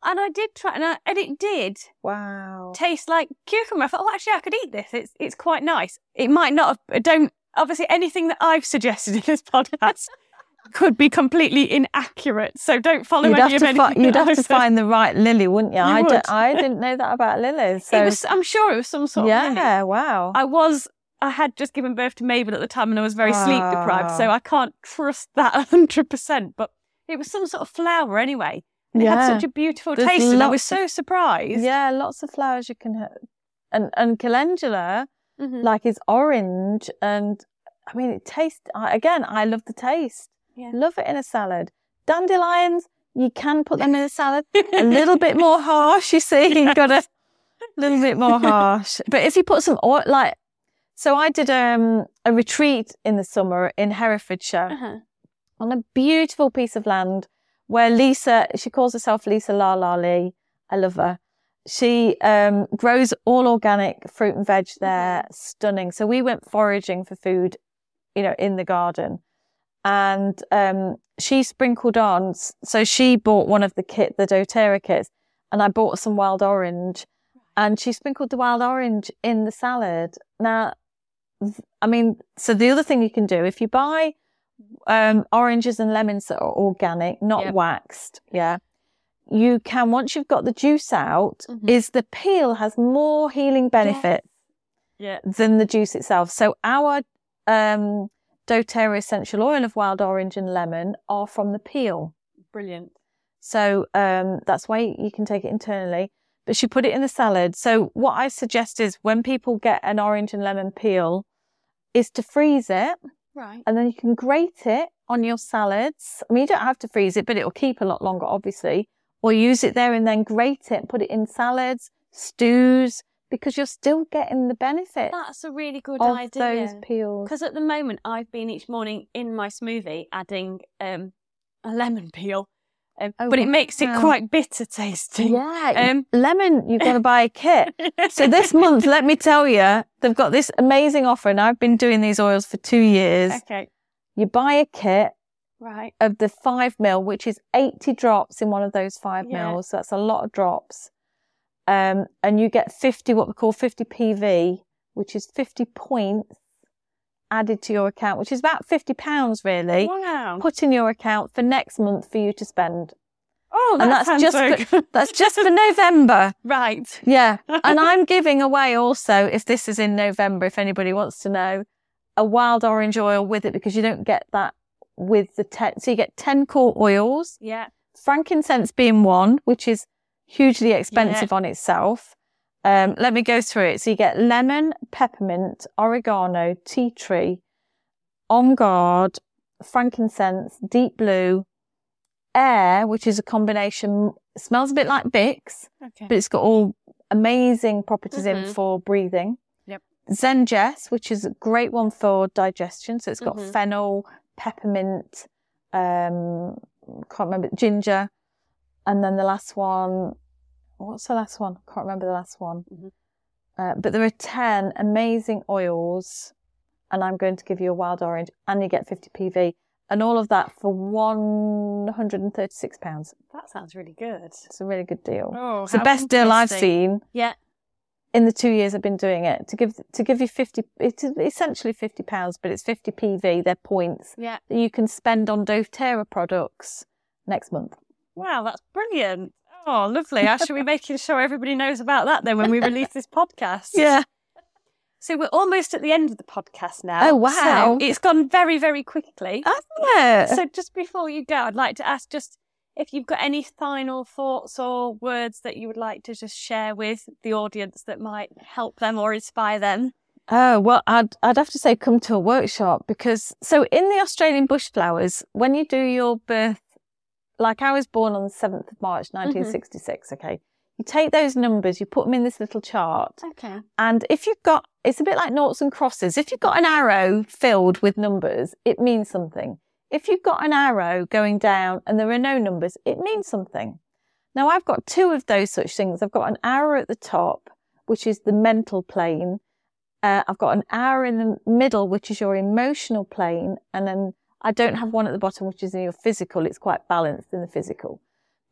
And I did try, and, I, and it did Wow. taste like cucumber. I thought, oh, actually, I could eat this. It's it's quite nice. It might not have. Don't obviously anything that I've suggested in this podcast could be completely inaccurate. So don't follow You'd any of to fi- anything. you'd that have to find the right lily, wouldn't you? You I, would. don't- didn't know that about lilies. So was. I'm sure it was some sort of. lily. yeah, wow. I was. I had just given birth to Mabel at the time, and I was very sleep deprived, so Ah. I can't trust that hundred percent. But it was some sort of flower anyway. It had such a beautiful There's taste, and I was so surprised. yeah, lots of flowers you can have. And and calendula, Mhm. like is orange, and I mean it tastes. Again, I love the taste. Yeah. Love it in a salad. Dandelions, you can put them in a salad. a little bit more harsh, you see. You've got a little bit more harsh. But if you put some oil, like, so I did um, a retreat in the summer in Herefordshire Uh-huh. on a beautiful piece of land where Lisa, she calls herself Lisa La La Lee. I love her. She um, grows all organic fruit and veg there, stunning. So we went foraging for food, you know, in the garden. And um, she sprinkled on, so she bought one of the kit, the doTERRA kits, and I bought some wild orange. And she sprinkled the wild orange in the salad. Now, th- I mean, so the other thing you can do, if you buy um, oranges and lemons that are organic, not Yep. waxed, yeah, you can, once you've got the juice out, Mhm. is the peel has more healing benefit Yeah. than the juice itself. So our um, doTERRA essential oil of wild orange and lemon are from the peel. Brilliant. So um, that's why you can take it internally. But she put it in the salad. So what I suggest is when people get an orange and lemon peel, is to freeze it Right. and then you can grate it on your salads. I mean, you don't have to freeze it, but it will keep a lot longer, obviously. Or use it there and then grate it, put it in salads, stews, because you're still getting the benefit That's a really good of idea. those peels. Because at the moment, I've been each morning in my smoothie adding um, a lemon peel, um, Oh, but it makes it quite bitter tasting. Yeah, Um, lemon, you've got to buy a kit. So this month, let me tell you, they've got this amazing offer, and I've been doing these oils for two years. okay, You buy a kit right. of the five mil, which is 80 drops in one of those five Yeah. mils. So that's a lot of drops. Um, and you get 50, what we call 50 PV, which is 50 points added to your account, which is about 50 pounds really, Wow. put in your account for next month for you to spend. Oh, that and that's just so for- That's just for November. right. Yeah. And I'm giving away also, if this is in November, if anybody wants to know, a wild orange oil with it because you don't get that with the 10. So you get 10 core oils, Yeah. frankincense being one, which is hugely expensive on itself. Um, let me go through it. So you get lemon, peppermint, oregano, tea tree, on guard, frankincense, deep blue, air, which is a combination, smells a bit like Vicks, Okay. but it's got all amazing properties in Mhm. for breathing. Yep. ZenGest, which is a great one for digestion. So it's got Mhm. fennel, peppermint, um, can't remember, ginger. And then the last one, what's the last one? Can't remember the last one. Mhm. Uh, but there are 10 amazing oils, and I'm going to give you a wild orange, and you get 50 PV, and all of that for £136. That sounds really good. It's a really good deal. Oh, It's the best deal I've seen Yeah. In the two years I've been doing it. To give to give you fifty, it's essentially fifty pounds, but it's fifty PV. They're points Yeah. that you can spend on doTERRA products next month. Wow, that's brilliant. Oh, lovely. I should be making sure everybody knows about that then when we release this podcast. Yeah. So we're almost at the end of the podcast now. Oh, wow. So it's gone very, very quickly. hasn't it? So just before you go, I'd like to ask just if you've got any final thoughts or words that you would like to just share with the audience that might help them or inspire them. Oh, well, I'd, I'd have to say come to a workshop because, so in the Australian bush flowers, when you do your birth, like I was born on the 7th of March, 1966, mm-hmm. okay? You take those numbers, you put them in this little chart. Okay. And if you've got, it's a bit like noughts and crosses. If you've got an arrow filled with numbers, it means something. If you've got an arrow going down and there are no numbers, it means something. Now I've got two of those such things. I've got an arrow at the top, which is the mental plane, uh, I've got an arrow in the middle, which is your emotional plane, and then I don't have one at the bottom, which is in your physical. It's quite balanced in the physical.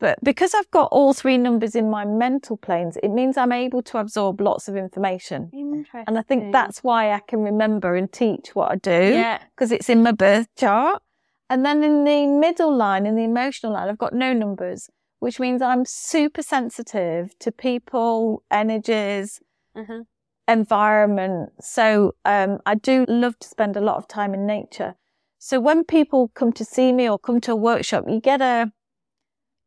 But because I've got all three numbers in my mental planes, it means I'm able to absorb lots of information. Interesting. And I think that's why I can remember and teach what I do. Yeah. Because it's in my birth chart. And then in the middle line, in the emotional line, I've got no numbers, which means I'm super sensitive to people, energies, mm-hmm environment. So um, I do love to spend a lot of time in nature. So when people come to see me or come to a workshop, you get a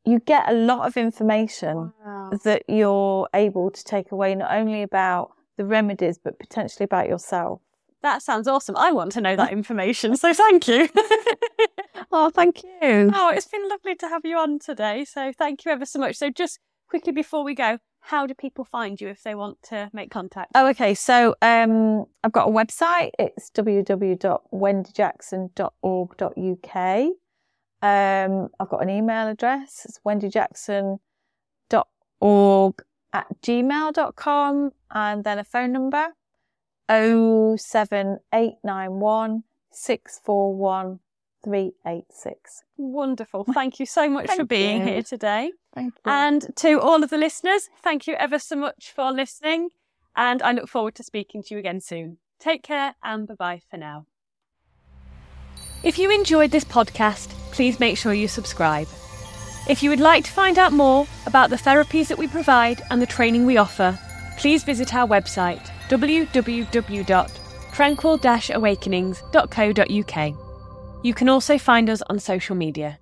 you get a lot of information wow. that you're able to take away, not only about the remedies, but potentially about yourself. That sounds awesome. I want to know that information, so thank you. oh, thank you. Oh, it's been lovely to have you on today. So thank you ever so much. So just quickly before we go, how do people find you if they want to make contact? Oh, okay. So um, I've got a website. It's www.wendyjackson.org.uk. Um, I've got an email address. It's wendyjackson.org at gmail.com and then a phone number 07891 641 386. Wonderful. Thank you so much for being you. here today. Thank you. And to all of the listeners, thank you ever so much for listening. And I look forward to speaking to you again soon. Take care and bye bye for now. If you enjoyed this podcast, please make sure you subscribe. If you would like to find out more about the therapies that we provide and the training we offer, please visit our website www.tranquil-awakenings.co.uk. You can also find us on social media.